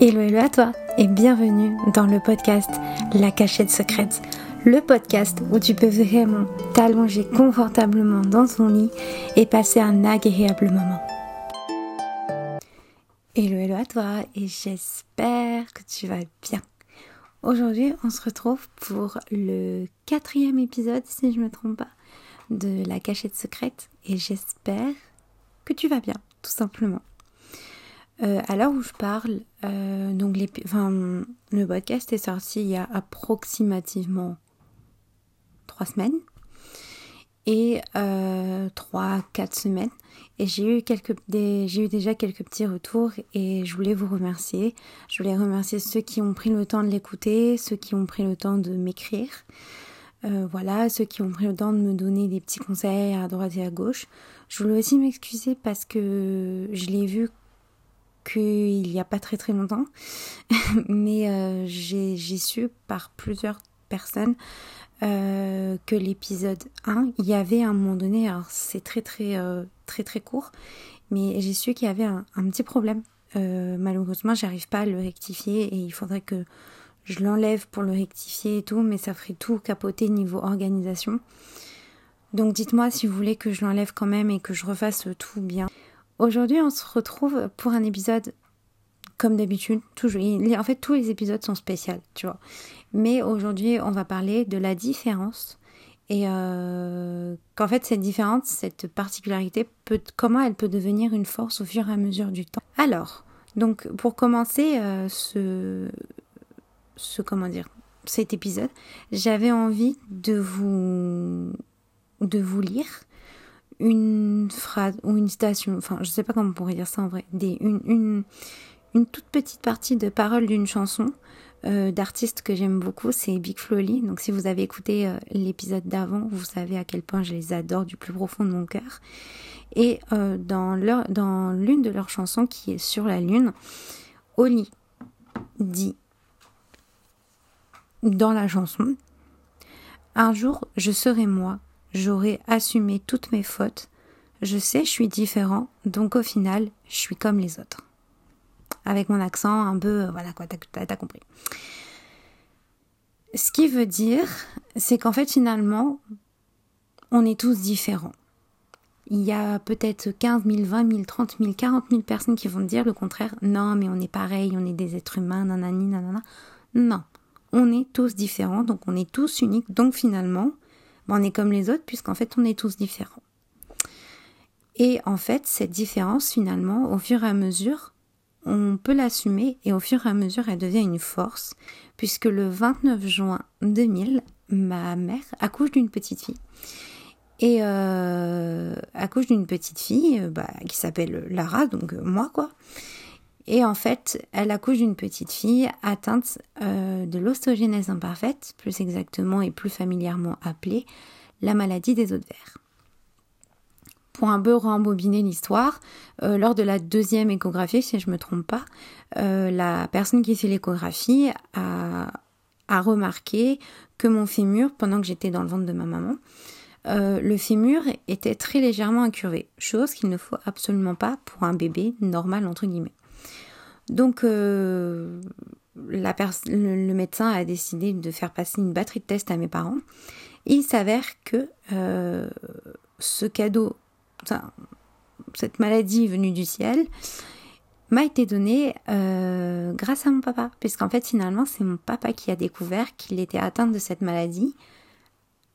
Hello, hello à toi et bienvenue dans le podcast La cachette secrète. Le podcast où tu peux vraiment t'allonger confortablement dans ton lit et passer un agréable moment. Hello, hello à toi et j'espère que tu vas bien. Aujourd'hui, on se retrouve pour le quatrième épisode, si je ne me trompe pas, de La cachette secrète et j'espère que tu vas bien, tout simplement. Euh, à l'heure où je parle, euh, donc le podcast est sorti il y a approximativement trois semaines et euh, trois, quatre semaines. Et j'ai eu quelques, j'ai eu déjà quelques petits retours et je voulais vous remercier. Je voulais remercier ceux qui ont pris le temps de l'écouter, ceux qui ont pris le temps de m'écrire. Euh, voilà, ceux qui ont pris le temps de me donner des petits conseils à droite et à gauche. Je voulais aussi m'excuser parce que je l'ai vu qu'il n'y a pas très très longtemps, mais euh, j'ai su par plusieurs personnes euh, que l'épisode 1, il y avait à un moment donné, alors c'est très très euh, très très court, mais j'ai su qu'il y avait un, petit problème. malheureusement, j'arrive pas à le rectifier et il faudrait que je l'enlève pour le rectifier et tout, mais ça ferait tout capoter niveau organisation. Donc dites-moi si vous voulez que je l'enlève quand même et que je refasse tout bien. Aujourd'hui, on se retrouve pour un épisode comme d'habitude. Toujours, en fait, tous les épisodes sont spéciaux, tu vois. Mais aujourd'hui, on va parler de la différence et euh, qu'en fait, cette différence, cette particularité, comment elle peut devenir une force au fur et à mesure du temps. Alors, donc, pour commencer euh, ce, ce, comment dire, cet épisode, j'avais envie de vous, de vous lire une phrase ou une citation, enfin je sais pas comment on pourrait dire ça en vrai, une, toute petite partie de paroles d'une chanson euh, d'artiste que j'aime beaucoup, c'est Big Flowly. Donc si vous avez écouté euh, l'épisode d'avant, vous savez à quel point je les adore du plus profond de mon cœur. Et euh, dans dans l'une de leurs chansons qui est sur la lune, Oli dit dans la chanson Un jour je serai moi j'aurais assumé toutes mes fautes. Je sais, je suis différent, donc au final, je suis comme les autres. Avec mon accent un peu, euh, voilà quoi, t'as compris. Ce qui veut dire, c'est qu'en fait, finalement, on est tous différents. Il y a peut-être 15 000, 20 000, 30 000, 40 000 personnes qui vont dire le contraire. Non, mais on est pareil, on est des êtres humains, nanani, nanana. Non, on est tous différents, donc on est tous uniques. Donc finalement, on est comme les autres puisqu'en fait on est tous différents. Et en fait, cette différence, finalement, au fur et à mesure, on peut l'assumer et au fur et à mesure, elle devient une force, puisque le 29 juin 2000, ma mère accouche d'une petite fille. Et euh, accouche d'une petite fille bah, qui s'appelle Lara, donc moi quoi. Et en fait, elle accouche d'une petite fille atteinte euh, de l'ostogénèse imparfaite, plus exactement et plus familièrement appelée la maladie des os de verre. Pour un peu rembobiner l'histoire, euh, lors de la deuxième échographie, si je ne me trompe pas, euh, la personne qui fait l'échographie a, a, remarqué que mon fémur, pendant que j'étais dans le ventre de ma maman, le fémur était très légèrement incurvé, chose qu'il ne faut absolument pas pour un bébé normal entre guillemets. Donc, euh, le, médecin a décidé de faire passer une batterie de tests à mes parents. il s'avère que euh, ce cadeau, cette maladie venue du ciel, m'a été donnée euh, grâce à mon papa. Puisqu'en fait, finalement, c'est mon papa qui a découvert qu'il était atteint de cette maladie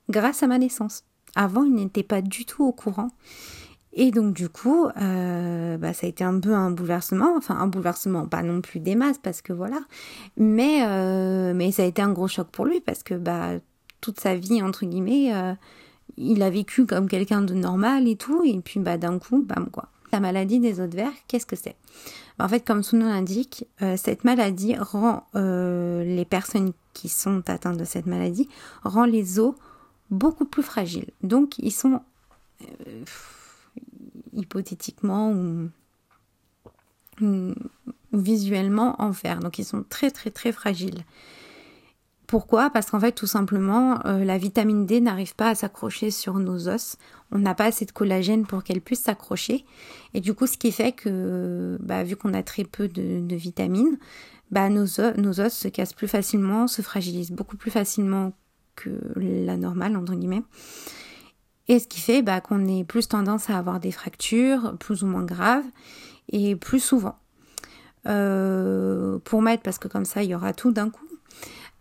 grâce à ma naissance. Avant, il n'était pas du tout au courant. Et donc du coup, euh, bah, ça a été un peu un bouleversement, enfin un bouleversement, pas non plus des masses parce que voilà, mais euh, mais ça a été un gros choc pour lui parce que bah toute sa vie entre guillemets, euh, il a vécu comme quelqu'un de normal et tout, et puis bah d'un coup, bam quoi. La maladie des os de verre, qu'est-ce que c'est? Bah, En fait, comme son nom l'indique, cette maladie rend les personnes qui sont atteintes de cette maladie rend les os beaucoup plus fragiles. Donc ils sont hypothétiquement ou, visuellement en fer. Donc ils sont très très très fragiles. Pourquoi? Parce qu'en fait tout simplement euh, la vitamine D n'arrive pas à s'accrocher sur nos os. on n'a pas assez de collagène pour qu'elle puisse s'accrocher. Et du coup, ce qui fait que, bah, vu qu'on a très peu de, vitamines, bah, nos, os, nos os se cassent plus facilement, se fragilisent beaucoup plus facilement que la normale, entre guillemets. Et ce qui fait bah, qu'on ait plus tendance à avoir des fractures, plus ou moins graves, et plus souvent. Euh, pour mettre, parce que comme ça, il y aura tout d'un coup,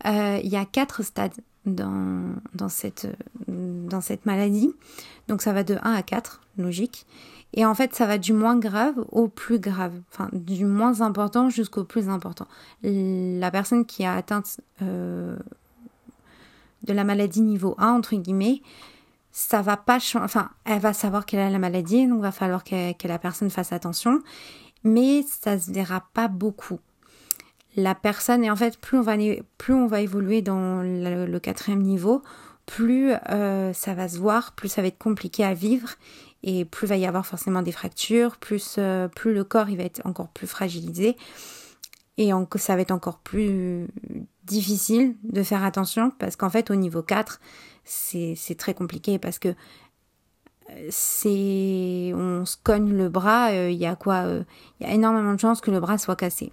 euh, il y a quatre stades dans, cette, maladie. Donc ça va de 1 à 4, logique. Et en fait, ça va du moins grave au plus grave, enfin du moins important jusqu'au plus important. La personne qui a atteint euh, de la maladie niveau 1, entre guillemets, ça va pas changer, enfin, elle va savoir qu'elle a la maladie, donc il va falloir que, la personne fasse attention, mais ça se verra pas beaucoup. La personne, et en fait, plus on va, plus on va évoluer dans le, quatrième niveau, plus euh, ça va se voir, plus ça va être compliqué à vivre, et plus va y avoir forcément des fractures, plus, euh, plus le corps il va être encore plus fragilisé, et ça va être encore plus difficile de faire attention, parce qu'en fait, au niveau 4, c'est très compliqué, parce que c'est on se cogne le bras, euh, il y a quoi euh, Il y a énormément de chances que le bras soit cassé.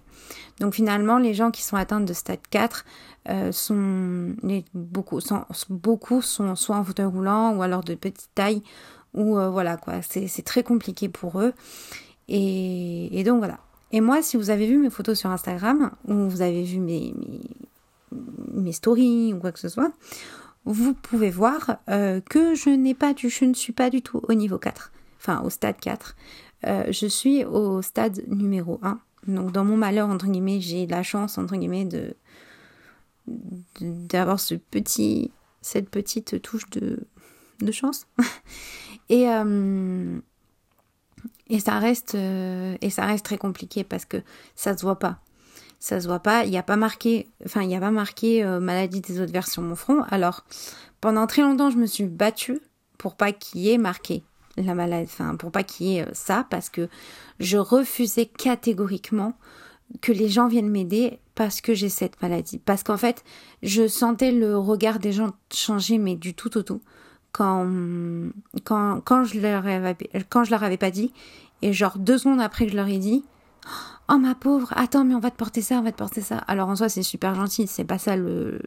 Donc finalement, les gens qui sont atteints de stade 4 euh, sont beaucoup, sont, beaucoup sont soit en fauteuil roulant ou alors de petite taille ou voilà quoi. C'est très compliqué pour eux. Et, donc voilà. Et moi, si vous avez vu mes photos sur Instagram ou vous avez vu mes, mes stories ou quoi que ce soit, vous pouvez voir euh, que je n'ai pas du, je ne suis pas du tout au niveau 4, enfin au stade 4. Euh, je suis au stade numéro 1. Donc dans mon malheur, entre guillemets, j'ai la chance, entre guillemets, de d'avoir ce petit, cette petite touche de, de chance. et, euh, et, ça reste, et ça reste très compliqué parce que ça se voit pas ça se voit pas. Il n'y a pas marqué, enfin, il n'y a pas marqué euh, maladie des autres vers sur mon front. Alors, pendant très longtemps, je me suis battue pour pas qu'il y ait marqué la maladie, enfin, pour pas qu'il y ait euh, ça, parce que je refusais catégoriquement que les gens viennent m'aider parce que j'ai cette maladie. Parce qu'en fait, je sentais le regard des gens changer, mais du tout au tout. Quand, quand, je leur avais, quand je leur avais pas dit, et genre deux secondes après que je leur ai dit, ma pauvre, attends, mais on va te porter ça, on va te porter ça. Alors en soi, c'est super gentil, c'est pas ça le,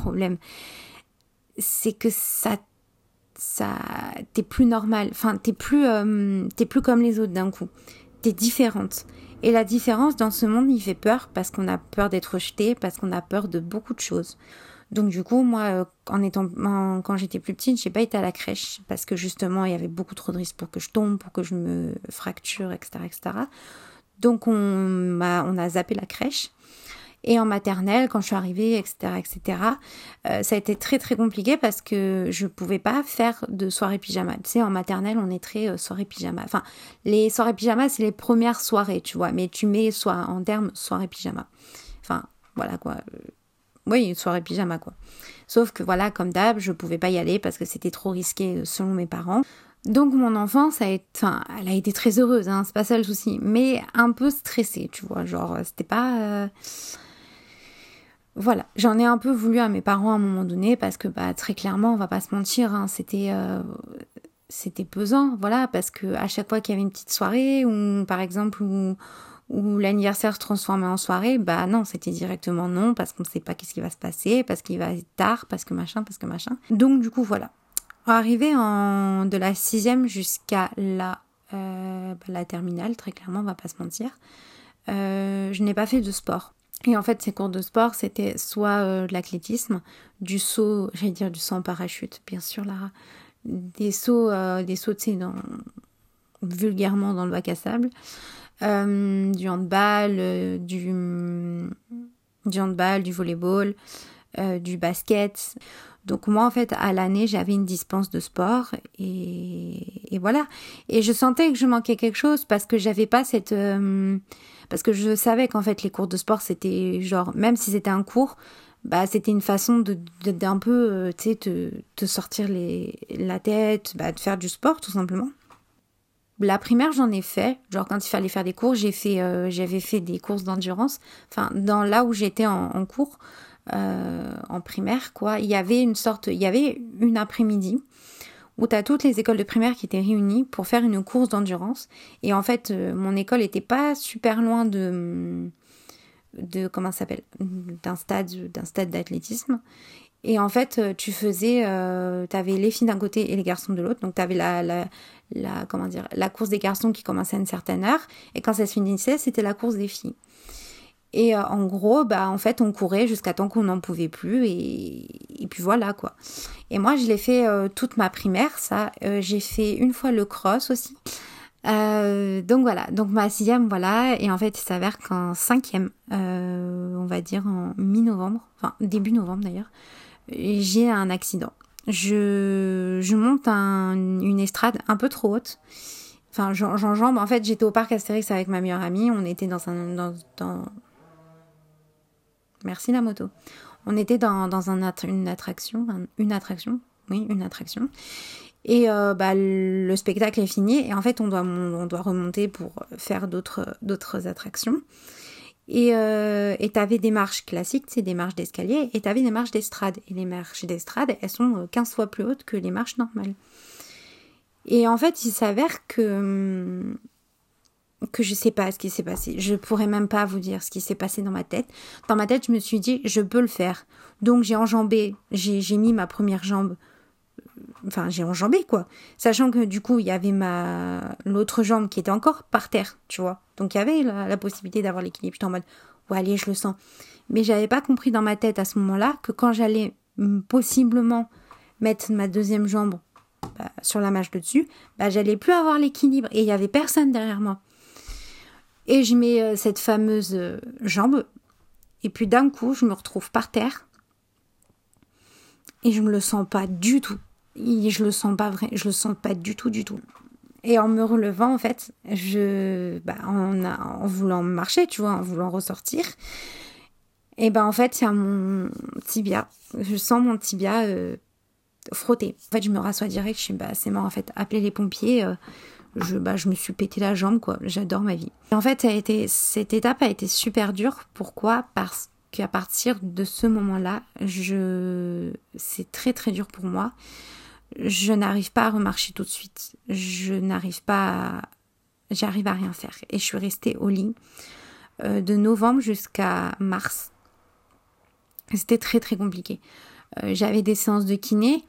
problème. C'est que ça. ça T'es plus normal. Enfin, t'es plus, euh, t'es plus comme les autres d'un coup. T'es différente. Et la différence dans ce monde, il fait peur parce qu'on a peur d'être rejeté, parce qu'on a peur de beaucoup de choses. Donc du coup, moi, euh, en étant, quand j'étais plus petite, j'ai pas été à la crèche parce que justement, il y avait beaucoup trop de risques pour que je tombe, pour que je me fracture, etc., etc. Donc on, a, zappé la crèche. Et en maternelle, quand je suis arrivée, etc., etc., euh, ça a été très très compliqué parce que je pouvais pas faire de soirée pyjama. Tu sais, en maternelle, on est très euh, soirée pyjama. Enfin, les soirées pyjama, c'est les premières soirées, tu vois. Mais tu mets soit en termes soirée pyjama. Enfin, voilà quoi. Euh, oui, soirée pyjama quoi. Sauf que voilà, comme d'hab, je pouvais pas y aller parce que c'était trop risqué selon mes parents. Donc mon enfance a été, elle a été très heureuse, hein, c'est pas ça le souci, mais un peu stressée, tu vois, genre c'était pas, euh, voilà, j'en ai un peu voulu à mes parents à un moment donné parce que bah très clairement, on va pas se mentir, hein, c'était, euh, c'était pesant, voilà, parce que à chaque fois qu'il y avait une petite soirée ou par exemple où, où l'anniversaire se transformait en soirée, bah non, c'était directement non parce qu'on sait pas qu'est-ce qui va se passer, parce qu'il va être tard, parce que machin, parce que machin. Donc du coup voilà, Arrivé en, de la sixième jusqu'à la, euh, bah, la terminale, très clairement, on va pas se mentir, euh, je n'ai pas fait de sport. Et en fait, ces cours de sport, c'était soit euh, de l'athlétisme, du saut, j'allais dire du saut en parachute, bien sûr, là, des sauts, des sauts, tu sais, dans, vulgairement dans le bac à sable, du handball, du, du handball, du volleyball, du basket. Donc moi en fait à l'année j'avais une dispense de sport et, voilà. Et je sentais que je manquais quelque chose parce que j'avais pas cette euh, parce que je savais qu'en fait les cours de sport c'était genre même si c'était un cours bah c'était une façon de d'un peu euh, tu sais te, sortir la tête bah de faire du sport tout simplement. La primaire j'en ai fait. Genre quand il fallait faire des cours j'ai fait euh, j'avais fait des courses d'endurance. Enfin dans là où j'étais en cours euh, en primaire, quoi, il y avait une sorte, il y avait une après-midi où tu as toutes les écoles de primaire qui étaient réunies pour faire une course d'endurance. Et en fait, euh, mon école était pas super loin de, de comment s'appelle, d'un stade, d'un stade d'athlétisme. Et en fait, euh, tu faisais, euh, les filles d'un côté et les garçons de l'autre. Donc, tu avais la, la, la, comment dire, la course des garçons qui commençait à une certaine heure. Et quand ça se finissait, c'était la course des filles. Et euh, en gros, bah, en fait, on courait jusqu'à temps qu'on n'en pouvait plus. Et, puis voilà, quoi. Et moi, je l'ai fait euh, toute ma primaire, ça. Euh, j'ai fait une fois le cross aussi. donc voilà, donc ma sixième, voilà. Et en fait, il s'avère qu'en cinquième, on va dire en mi-novembre, enfin début novembre d'ailleurs, j'ai un accident. Je, je monte un, une estrade un peu trop haute. Enfin, j'enjambe. En fait, j'étais au parc Astérix avec ma meilleure amie. On était dans un, dans, Merci la moto. On était dans, dans un une attraction, une attraction, oui, une attraction. Et euh, bah, le spectacle est fini et en fait on doit, on doit remonter pour faire d'autres, attractions. Et euh, tu avais des marches classiques, c'est des marches d'escalier, et tu avais des marches d'estrade. Et les marches d'estrade, elles sont 15 fois plus hautes que les marches normales. Et en fait, il s'avère que hum, que je sais pas ce qui s'est passé. Je pourrais même pas vous dire ce qui s'est passé dans ma tête. Dans ma tête, je me suis dit, je peux le faire. Donc j'ai enjambé, j'ai mis ma première jambe. Enfin, j'ai enjambé quoi. Sachant que du coup, il y avait ma l'autre jambe qui était encore par terre, tu vois. Donc il y avait la, possibilité d'avoir l'équilibre. J'étais en mode, ouais, allez, je le sens. Mais j'avais pas compris dans ma tête à ce moment-là que quand j'allais possiblement mettre ma deuxième jambe bah, sur la mâche de dessus, bah, j'allais plus avoir l'équilibre et il y avait personne derrière moi. Et je mets euh, cette fameuse euh, jambe. Et puis d'un coup, je me retrouve par terre. Et je me le sens pas du tout. Et je le sens pas vrai. Je le sens pas du tout, du tout. Et en me relevant, en fait, je, bah, en, en voulant marcher, tu vois, en voulant ressortir, et ben en fait, il y a mon tibia. Je sens mon tibia euh, frotter. En fait, je me rassois direct. Je suis, bah, c'est mort, en fait. Appelez les pompiers je, bah, je me suis pété la jambe, quoi. J'adore ma vie. en fait, ça a été, cette étape a été super dure. Pourquoi? Parce qu'à partir de ce moment-là, je, c'est très très dur pour moi. Je n'arrive pas à remarcher tout de suite. Je n'arrive pas à, j'arrive à rien faire. Et je suis restée au lit euh, de novembre jusqu'à mars. C'était très très compliqué. Euh, j'avais des séances de kiné.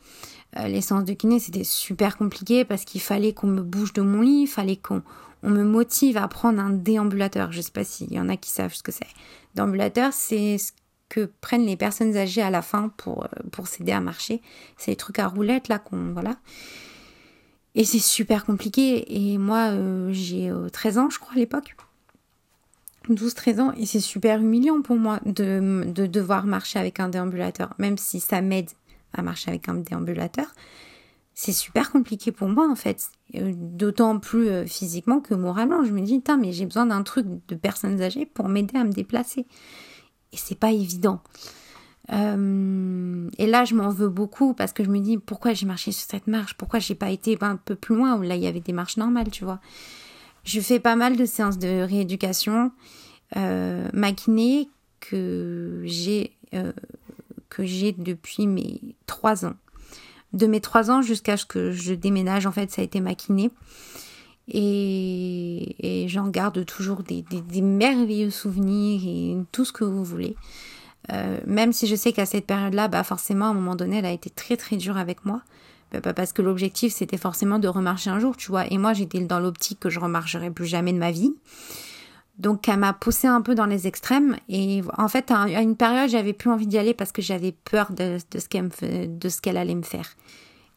Euh, les séances de kiné, c'était super compliqué parce qu'il fallait qu'on me bouge de mon lit, il fallait qu'on on me motive à prendre un déambulateur. Je sais pas s'il y en a qui savent ce que c'est. Déambulateur, c'est ce que prennent les personnes âgées à la fin pour, euh, pour s'aider à marcher. C'est les trucs à roulettes là qu'on voilà. Et c'est super compliqué. Et moi, euh, j'ai 13 ans, je crois, à l'époque. 12-13 ans. Et c'est super humiliant pour moi de, de devoir marcher avec un déambulateur. Même si ça m'aide à marcher avec un déambulateur, c'est super compliqué pour moi en fait. Euh, d'autant plus euh, physiquement que moralement. Je me dis, mais j'ai besoin d'un truc de personnes âgées pour m'aider à me déplacer. Et c'est pas évident. Euh, et là, je m'en veux beaucoup parce que je me dis pourquoi j'ai marché sur cette marche, pourquoi j'ai pas été un peu plus loin où là il y avait des marches normales, tu vois? Je fais pas mal de séances de rééducation, euh, que j'ai que j'ai depuis mes trois ans. De mes trois ans jusqu'à ce que je déménage, en fait, ça a été ma kiné. Et, j'en garde toujours des, merveilleux souvenirs et tout ce que vous voulez. Euh, même si je sais qu'à cette période-là, bah forcément, à un moment donné, elle a été très très dure avec moi. Bah, parce que l'objectif, c'était forcément de remarcher un jour, tu vois. Et moi, j'étais dans l'optique que je remarcherai plus jamais de ma vie. Donc elle m'a poussé un peu dans les extrêmes et en fait à une période j'avais plus envie d'y aller parce que j'avais peur de, ce qu'elle de ce qu'elle allait me faire.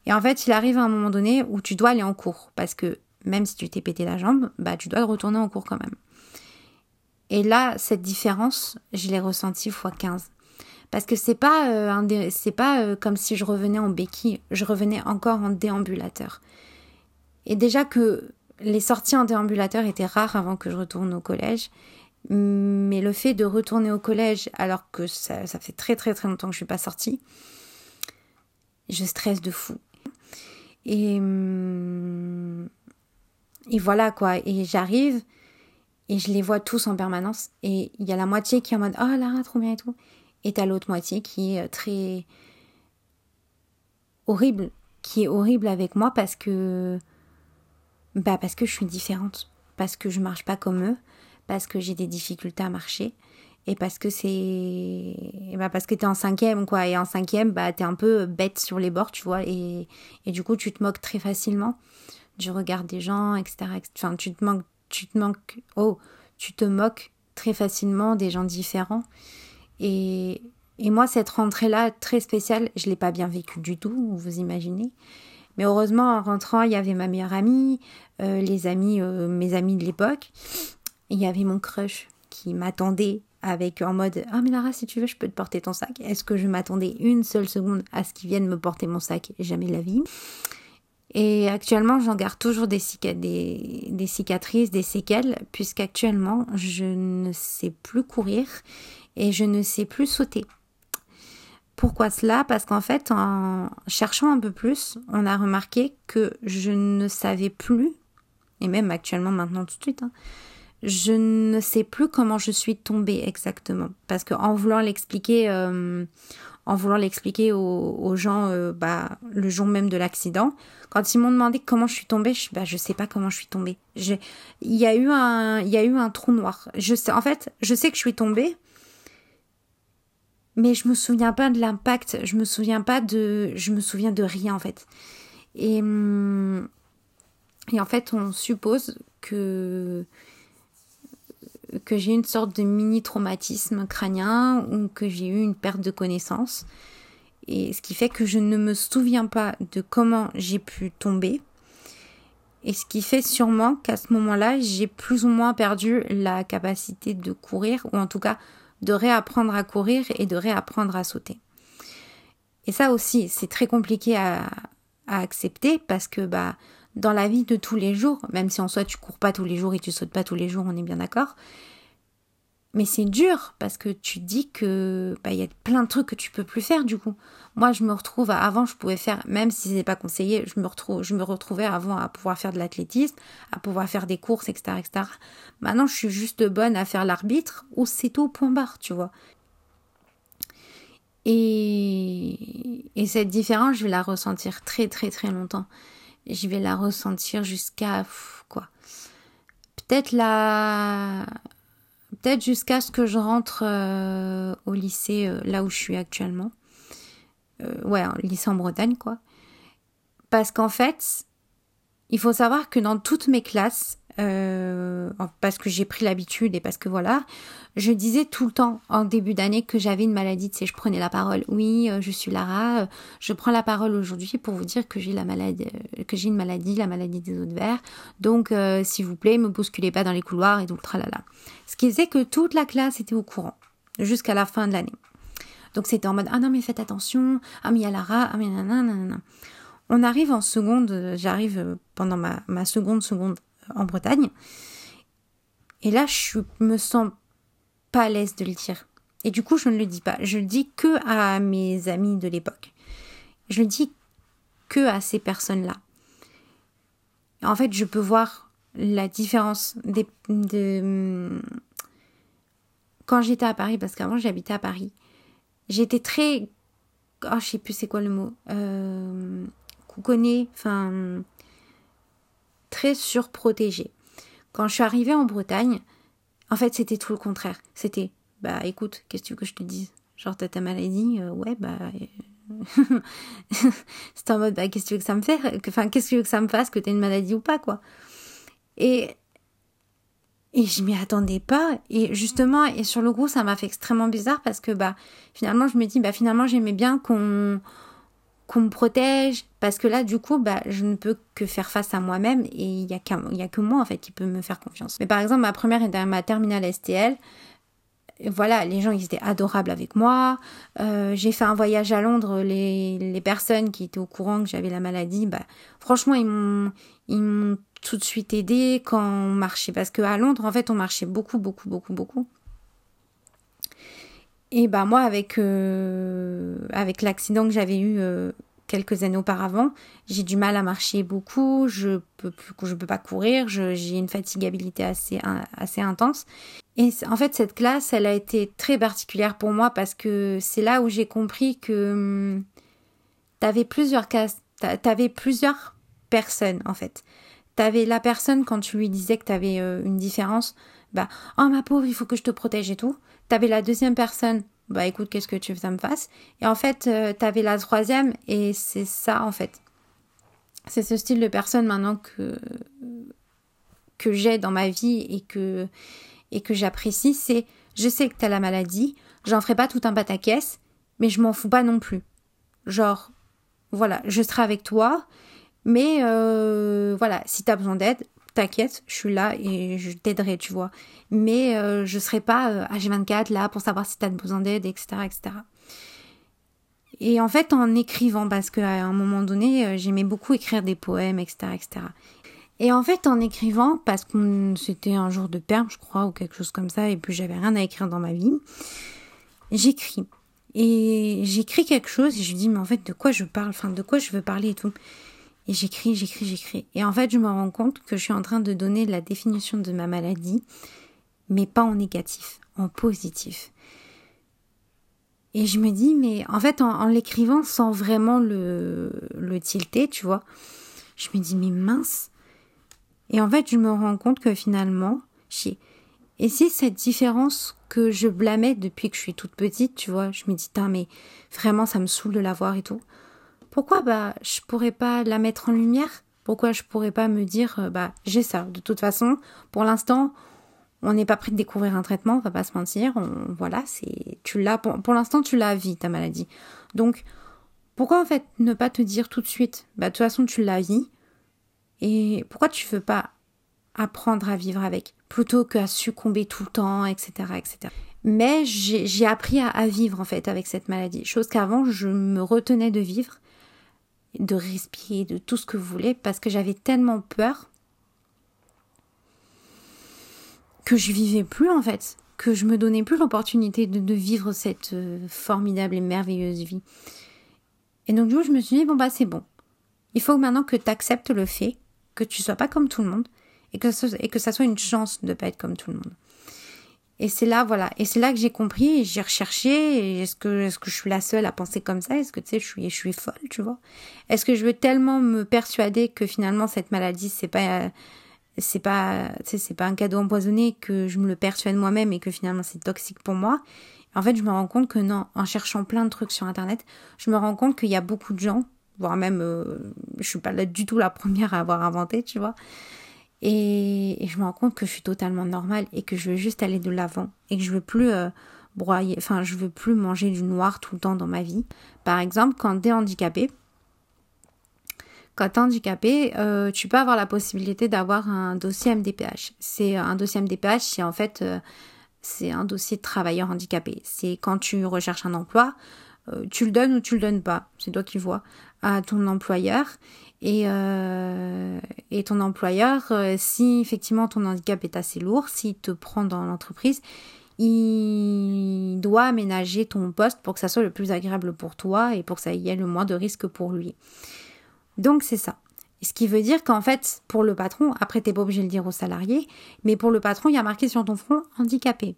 Et en fait il arrive à un moment donné où tu dois aller en cours parce que même si tu t'es pété la jambe, bah tu dois retourner en cours quand même. Et là cette différence je l'ai ressentie fois 15 parce que c'est pas euh, c'est pas euh, comme si je revenais en béquille, je revenais encore en déambulateur. Et déjà que les sorties en déambulateur étaient rares avant que je retourne au collège. Mais le fait de retourner au collège alors que ça, fait très très très longtemps que je suis pas sortie, je stresse de fou. Et, hum, et voilà quoi. Et j'arrive et je les vois tous en permanence. Et il y a la moitié qui est en mode Oh Lara, trop bien et tout. Et t'as l'autre moitié qui est très horrible qui est horrible avec moi parce que bah parce que je suis différente, parce que je marche pas comme eux, parce que j'ai des difficultés à marcher. Et parce que c'est bah parce que t'es en cinquième quoi. Et en cinquième bah t'es un peu bête sur les bords tu vois. Et, et du coup tu te moques très facilement du regard des gens etc, enfin tu te moques tu te manques oh tu te moques très facilement des gens différents. Et et moi cette rentrée là très spéciale je l'ai pas bien vécue du tout vous imaginez mais heureusement en rentrant il y avait ma meilleure amie euh, les amis euh, mes amis de l'époque il y avait mon crush qui m'attendait avec en mode Ah, mais Lara, si tu veux, je peux te porter ton sac. Est-ce que je m'attendais une seule seconde à ce qu'ils viennent me porter mon sac? Jamais la vie. Et actuellement, j'en garde toujours des, des, des, cicatrices, des séquelles, puisqu'actuellement, je ne sais plus courir et je ne sais plus sauter. Pourquoi cela? Parce qu'en fait, en cherchant un peu plus, on a remarqué que je ne savais plus, et même actuellement maintenant tout de suite, hein, je ne sais plus comment je suis tombée exactement. Parce que en voulant l'expliquer euh, en voulant l'expliquer aux, gens euh, bah, le jour même de l'accident quand ils m'ont demandé comment je suis tombée je bah sais pas comment je suis tombée. Il y a eu un il y a eu un trou noir. Je sais en fait je sais que je suis tombée mais je me souviens pas de l'impact je me souviens pas de je me souviens de rien en fait et hum, en fait on suppose que que j'ai une sorte de mini traumatisme crânien ou que j'ai eu une perte de connaissance. Et ce qui fait que je ne me souviens pas de comment j'ai pu tomber. Et ce qui fait sûrement qu'à ce moment-là, j'ai plus ou moins perdu la capacité de courir, ou en tout cas de réapprendre à courir et de réapprendre à sauter. Et ça aussi, c'est très compliqué à, accepter parce que bah dans la vie de tous les jours, même si en soi tu cours pas tous les jours et tu sautes pas tous les jours, on est bien d'accord. Mais c'est dur parce que tu dis que bah, il y a plein de trucs que tu peux plus faire du coup. Moi, je me retrouve avant, je pouvais faire, même si c'est pas conseillé, je me retrouve, je me retrouvais avant à pouvoir faire de l'athlétisme, à pouvoir faire des courses, etc., etc. Maintenant, je suis juste bonne à faire l'arbitre ou c'est tout point barre, tu vois. Et, et cette différence, je vais la ressentir très très très longtemps je vais la ressentir jusqu'à quoi Peut-être la peut-être jusqu'à ce que je rentre euh, au lycée euh, là où je suis actuellement. Euh, ouais, lycée en Bretagne quoi. Parce qu'en fait, il faut savoir que dans toutes mes classes, euh, parce que j'ai pris l'habitude et parce que voilà, je disais tout le temps en début d'année que j'avais une maladie, tu sais, je prenais la parole. Oui, euh, je suis Lara, euh, je prends la parole aujourd'hui pour vous dire que j'ai la maladie, que j'ai une maladie, la maladie des de verre. Donc, s'il vous plaît, me bousculez pas dans les couloirs et le tralala. Ce qui faisait que toute la classe était au courant jusqu'à la fin de l'année. Donc c'était en mode ah non mais faites attention, ah mais il y a Lara, ah mais nanana. On arrive en seconde, j'arrive pendant ma seconde seconde en Bretagne. Et là, je me sens pas à l'aise de le dire. Et du coup, je ne le dis pas. Je le dis que à mes amis de l'époque. Je le dis que à ces personnes-là. En fait, je peux voir la différence des, de... quand j'étais à Paris, parce qu'avant j'habitais à Paris. J'étais très, oh, je sais plus c'est quoi le mot, euh... enfin très surprotégée. Quand je suis arrivée en Bretagne, en fait, c'était tout le contraire. C'était, bah écoute, qu'est-ce que tu veux que je te dise? Genre, t'as ta maladie euh, Ouais, bah. Euh, c'était en mode, bah qu'est-ce que tu veux que ça me fasse Enfin, qu'est-ce que tu ça me fasse, que t'aies une maladie ou pas, quoi Et. Et je m'y attendais pas. Et justement, et sur le coup, ça m'a fait extrêmement bizarre parce que, bah, finalement, je me dis, bah, finalement, j'aimais bien qu'on qu'on me protège parce que là du coup bah je ne peux que faire face à moi-même et il y a y a que moi en fait qui peut me faire confiance mais par exemple ma première et ma terminale STL voilà, les gens ils étaient adorables avec moi. Euh, j'ai fait un voyage à Londres. Les, les, personnes qui étaient au courant que j'avais la maladie, bah franchement ils m'ont ils m'ont tout de suite aidé quand on marchait parce que à Londres en fait on marchait beaucoup beaucoup beaucoup beaucoup. Et bah moi avec euh, avec l'accident que j'avais eu euh, quelques années auparavant, j'ai du mal à marcher beaucoup, je peux plus, je peux pas courir, j'ai une fatigabilité assez assez intense. Et en fait cette classe, elle a été très particulière pour moi parce que c'est là où j'ai compris que hum, tu avais plusieurs classes T'avais plusieurs personnes en fait. T'avais la personne quand tu lui disais que t'avais euh, une différence, bah oh ma pauvre, il faut que je te protège et tout. T'avais la deuxième personne, bah écoute, qu'est-ce que tu veux que ça me fasse? Et en fait, euh, t'avais la troisième et c'est ça en fait. C'est ce style de personne maintenant que que j'ai dans ma vie et que et que j'apprécie, c'est je sais que t'as la maladie, j'en ferai pas tout un pataquès, mais je m'en fous pas non plus. Genre, voilà, je serai avec toi, mais euh, voilà, si t'as besoin d'aide, t'inquiète, je suis là et je t'aiderai, tu vois. Mais euh, je serai pas euh, H24 là pour savoir si t'as besoin d'aide, etc., etc. Et en fait, en écrivant, parce qu'à un moment donné, j'aimais beaucoup écrire des poèmes, etc., etc. Et en fait, en écrivant, parce que c'était un jour de perme, je crois, ou quelque chose comme ça, et puis j'avais rien à écrire dans ma vie, j'écris. Et j'écris quelque chose et je dis, mais en fait, de quoi je parle? Enfin, de quoi je veux parler et tout? Et j'écris, j'écris, j'écris. Et en fait, je me rends compte que je suis en train de donner la définition de ma maladie, mais pas en négatif, en positif. Et je me dis, mais en fait, en, l'écrivant sans vraiment le, tilter, tu vois, je me dis, mais mince, et en fait, je me rends compte que finalement, chier. Et si cette différence que je blâmais depuis que je suis toute petite, tu vois, je me dis, mais vraiment, ça me saoule de la voir et tout. Pourquoi, bah, je pourrais pas la mettre en lumière? Pourquoi je pourrais pas me dire, euh, bah, j'ai ça? De toute façon, pour l'instant, on n'est pas prêt de découvrir un traitement, on va pas se mentir. voilà, c'est, tu l'as, pour, pour l'instant, tu l'as vie, ta maladie. Donc, pourquoi en fait ne pas te dire tout de suite, bah, de toute façon, tu l'as vie, et pourquoi tu veux pas apprendre à vivre avec plutôt qu'à succomber tout le temps, etc., etc. Mais j'ai appris à, vivre en fait avec cette maladie, chose qu'avant je me retenais de vivre, de respirer, de tout ce que vous voulez, parce que j'avais tellement peur que je vivais plus en fait, que je me donnais plus l'opportunité de, vivre cette euh, formidable et merveilleuse vie. Et donc du coup je me suis dit bon bah c'est bon, il faut maintenant que tu acceptes le fait que tu sois pas comme tout le monde et que, et que ça soit une chance de pas être comme tout le monde. Et c'est là, voilà. Et c'est là que j'ai compris j'ai recherché. Est-ce que, je suis la seule à penser comme ça? Est-ce que, tu sais, je suis, folle, tu vois? Est-ce que je veux tellement me persuader que finalement cette maladie, c'est pas, c'est pas, c'est pas un cadeau empoisonné que je me le persuade moi-même et que finalement c'est toxique pour moi? En fait, je me rends compte que non, en cherchant plein de trucs sur Internet, je me rends compte qu'il y a beaucoup de gens voire même euh, je suis pas du tout la première à avoir inventé, tu vois? Et, je me rends compte que je suis totalement normale et que je veux juste aller de l'avant et que je veux plus euh, broyer, enfin je veux plus manger du noir tout le temps dans ma vie. Par exemple, quand tu es handicapé, quand handicapé, euh, tu peux avoir la possibilité d'avoir un dossier MDPH. C'est un dossier MDPH, c'est en fait c'est un dossier de travailleur handicapé. C'est quand tu recherches un emploi, tu le donnes ou tu le donnes pas, c'est toi qui vois à ton employeur et, euh, et ton employeur, euh, si effectivement ton handicap est assez lourd, s'il te prend dans l'entreprise, il doit aménager ton poste pour que ça soit le plus agréable pour toi et pour que ça y ait le moins de risques pour lui. Donc c'est ça. Ce qui veut dire qu'en fait, pour le patron, après t'es pas obligé de le dire aux salariés, mais pour le patron, il y a marqué sur ton front handicapé.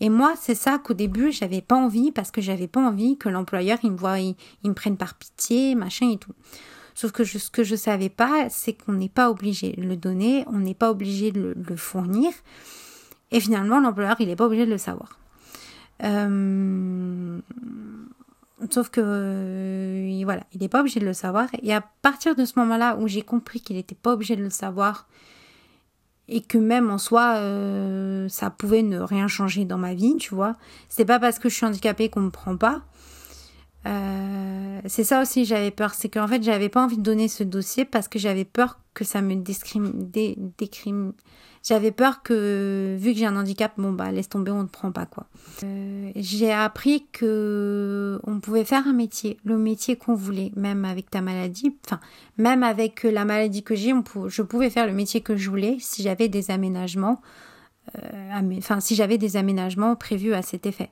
Et moi, c'est ça qu'au début, j'avais pas envie parce que j'avais pas envie que l'employeur il me voit, il, me prenne par pitié, machin et tout. Sauf que ce que je savais pas, c'est qu'on n'est pas obligé de le donner, on n'est pas obligé de le, fournir. Et finalement, l'employeur, il n'est pas obligé de le savoir. Euh, sauf que euh, voilà, il n'est pas obligé de le savoir. Et à partir de ce moment-là où j'ai compris qu'il n'était pas obligé de le savoir, et que même en soi euh, ça pouvait ne rien changer dans ma vie tu vois c'est pas parce que je suis handicapée qu'on me prend pas euh, c'est ça aussi j'avais peur c'est qu'en fait j'avais pas envie de donner ce dossier parce que j'avais peur que ça me discrimine j'avais peur que, vu que j'ai un handicap, bon bah laisse tomber, on ne prend pas quoi. Euh, j'ai appris que on pouvait faire un métier, le métier qu'on voulait, même avec ta maladie. Enfin, même avec la maladie que j'ai, je pouvais faire le métier que je voulais si j'avais des aménagements. Euh, enfin, si j'avais des aménagements prévus à cet effet.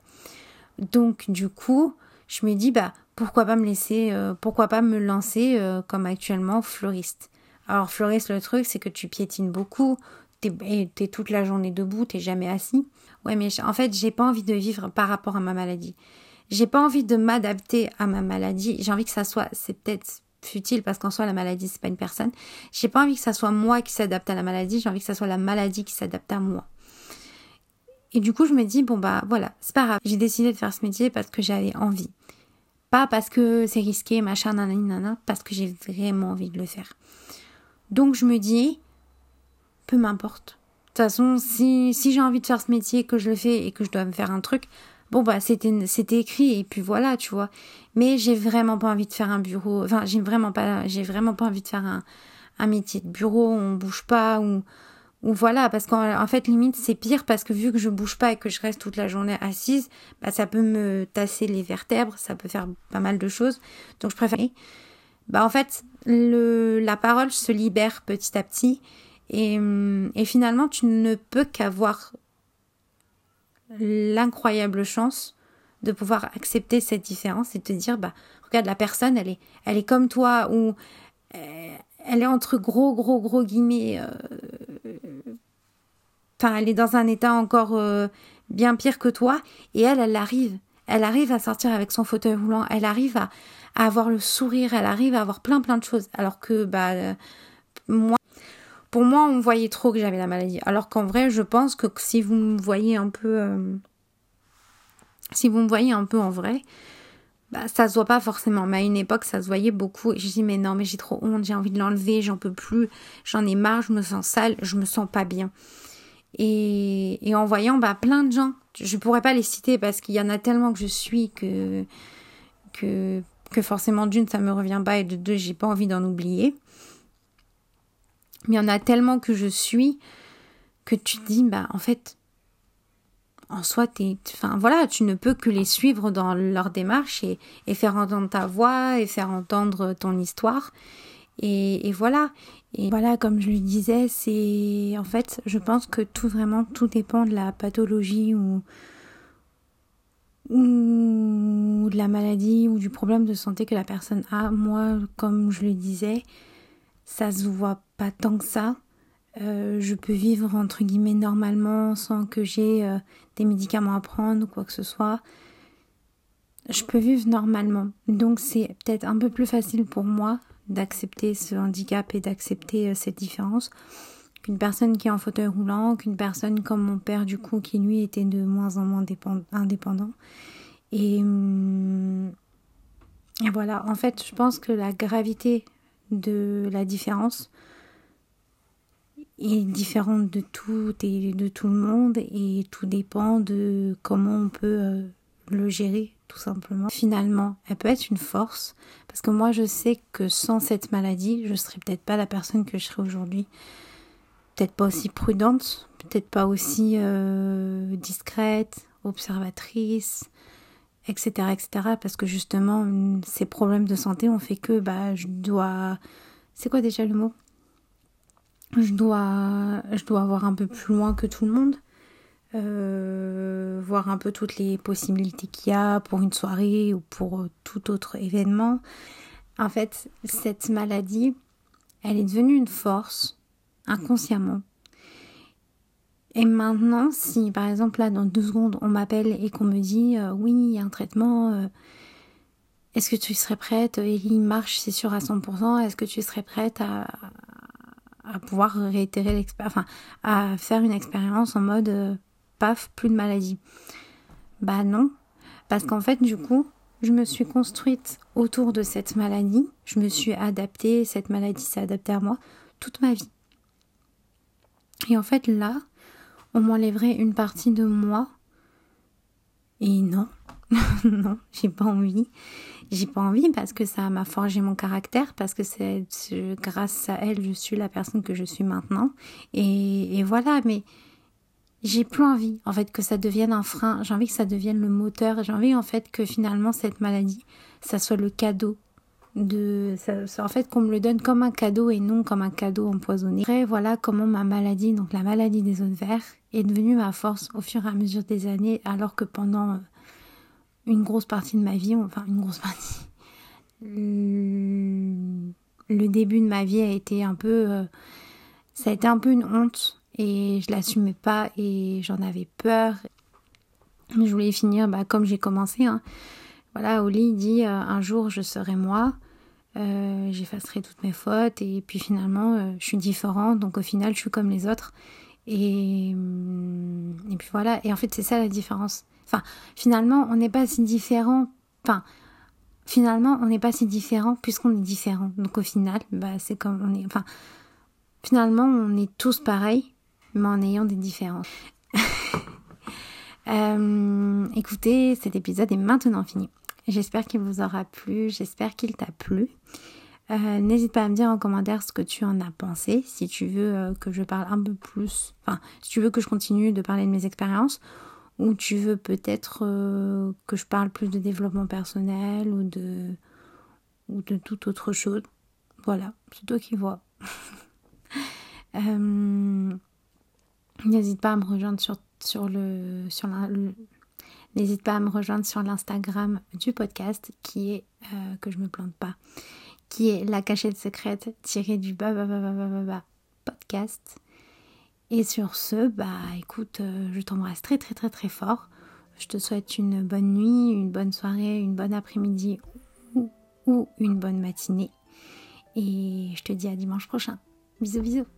Donc, du coup, je me dis, bah, pourquoi pas me laisser, euh, pourquoi pas me lancer comme actuellement fleuriste. Alors, fleuriste, le truc, c'est que tu piétines beaucoup, t'es toute la journée debout, t'es jamais assis. Ouais, mais en fait, j'ai pas envie de vivre par rapport à ma maladie. J'ai pas envie de m'adapter à ma maladie. J'ai envie que ça soit, c'est peut-être futile parce qu'en soi la maladie c'est pas une personne. J'ai pas envie que ça soit moi qui s'adapte à la maladie, j'ai envie que ça soit la maladie qui s'adapte à moi. Et du coup, je me dis bon bah voilà, c'est pas grave. J'ai décidé de faire ce métier parce que j'avais envie. Pas parce que c'est risqué, machin, nanana, nanana, parce que j'ai vraiment envie de le faire. Donc je me dis, peu m'importe. De toute façon, si, si j'ai envie de faire ce métier, que je le fais et que je dois me faire un truc, bon bah c'était écrit et puis voilà, tu vois. Mais j'ai vraiment pas envie de faire un bureau. Enfin, j'ai vraiment pas j'ai vraiment pas envie de faire un, un métier de bureau où on bouge pas ou ou voilà parce qu'en fait limite c'est pire parce que vu que je bouge pas et que je reste toute la journée assise bah ça peut me tasser les vertèbres ça peut faire pas mal de choses donc je préfère bah en fait le la parole se libère petit à petit et, finalement tu ne peux qu'avoir l'incroyable chance de pouvoir accepter cette différence et te dire bah regarde la personne elle est elle est comme toi ou euh, elle est entre gros, gros, gros guillemets. Euh, enfin, elle est dans un état encore euh, bien pire que toi. Et elle, elle arrive. Elle arrive à sortir avec son fauteuil roulant. Elle arrive à, avoir le sourire. Elle arrive à avoir plein, plein de choses. Alors que, bah, euh, moi, pour moi, on voyait trop que j'avais la maladie. Alors qu'en vrai, je pense que si vous me voyez un peu, si vous me voyez un peu en vrai, bah, ça se voit pas forcément, mais à une époque, ça se voyait beaucoup. Et je dis, mais non, mais j'ai trop honte, j'ai envie de l'enlever, j'en peux plus, j'en ai marre, je me sens sale, je me sens pas bien. Et, et en voyant bah, plein de gens, je pourrais pas les citer parce qu'il y en a tellement que je suis que, que, forcément d'une, ça me revient pas et de deux, j'ai pas envie d'en oublier. Mais il y en a tellement que je suis que tu te dis, bah, en fait, en soi, enfin voilà, tu ne peux que les suivre dans leur démarche et, faire entendre ta voix et faire entendre ton histoire. Et, voilà. Et voilà, comme je le disais, c'est en fait, je pense que tout vraiment, tout dépend de la pathologie ou ou de la maladie ou du problème de santé que la personne a. Moi, comme je le disais, ça se voit pas tant que ça. Euh, je peux vivre entre guillemets normalement sans que j'ai euh, des médicaments à prendre ou quoi que ce soit. Je peux vivre normalement. Donc c'est peut-être un peu plus facile pour moi d'accepter ce handicap et d'accepter euh, cette différence. Qu'une personne qui est en fauteuil roulant, qu'une personne comme mon père du coup qui lui était de moins en moins indépendant. Et, hum, et voilà, en fait je pense que la gravité de la différence est différente de tout et de tout le monde. Et tout dépend de comment on peut euh, le gérer tout simplement. Finalement, elle peut être une force parce que moi je sais que sans cette maladie, je serais peut-être pas la personne que je serais aujourd'hui. Peut-être pas aussi prudente, peut-être pas aussi euh, discrète, observatrice, etc., etc. Parce que justement, ces problèmes de santé ont fait que bah je dois. C'est quoi déjà le mot? Je dois, je dois voir un peu plus loin que tout le monde, euh, voir un peu toutes les possibilités qu'il y a pour une soirée ou pour tout autre événement. En fait, cette maladie, elle est devenue une force inconsciemment. Et maintenant, si par exemple là dans deux secondes on m'appelle et qu'on me dit euh, oui il y a un traitement, euh, est-ce que tu serais prête? Ellie marche c'est sûr à 100%, est-ce que tu serais prête à, à pouvoir réitérer l'expérience, enfin, à faire une expérience en mode euh, paf, plus de maladie. Bah non, parce qu'en fait, du coup, je me suis construite autour de cette maladie, je me suis adaptée, cette maladie s'est adaptée à moi toute ma vie. Et en fait, là, on m'enlèverait une partie de moi. Et non, non, j'ai pas envie. J'ai pas envie parce que ça m'a forgé mon caractère, parce que c'est grâce à elle je suis la personne que je suis maintenant. Et, et voilà, mais j'ai plus envie en fait que ça devienne un frein. J'ai envie que ça devienne le moteur. J'ai envie en fait que finalement cette maladie, ça soit le cadeau de ça, en fait qu'on me le donne comme un cadeau et non comme un cadeau empoisonné. Après voilà comment ma maladie, donc la maladie des os verts, est devenue ma force au fur et à mesure des années, alors que pendant une grosse partie de ma vie, enfin une grosse partie. Le début de ma vie a été un peu, euh, ça a été un peu une honte et je l'assumais pas et j'en avais peur. Je voulais finir bah, comme j'ai commencé. Hein. Voilà, Oli dit euh, un jour je serai moi. euh, j'effacerai toutes mes fautes et puis finalement euh, je suis différente donc au final je suis comme les autres et, hum, et puis voilà et en fait c'est ça la différence enfin finalement on n'est pas si différent enfin finalement on n'est pas si différent puisqu'on est différent donc au final bah c'est comme on est enfin finalement on est tous pareils en ayant des différences euh, écoutez cet épisode est maintenant fini J'espère qu'il vous aura plu, j'espère qu'il t'a plu. Euh, n'hésite pas à me dire en commentaire ce que tu en as pensé, si tu veux euh, que je parle un peu plus, enfin, si tu veux que je continue de parler de mes expériences, ou tu veux peut-être que je parle plus de développement personnel ou de, ou de toute autre chose. Voilà, c'est toi qui vois. N'hésite pas à me rejoindre sur, l'Instagram du podcast qui est, euh, que je me plante pas, qui est la cachette secrète tirée du podcast. Et sur ce, bah écoute, euh, je t'embrasse très très très très fort. Je te souhaite une bonne nuit, une bonne soirée, une bonne après-midi ou une bonne matinée. Et je te dis à dimanche prochain. Bisous bisous.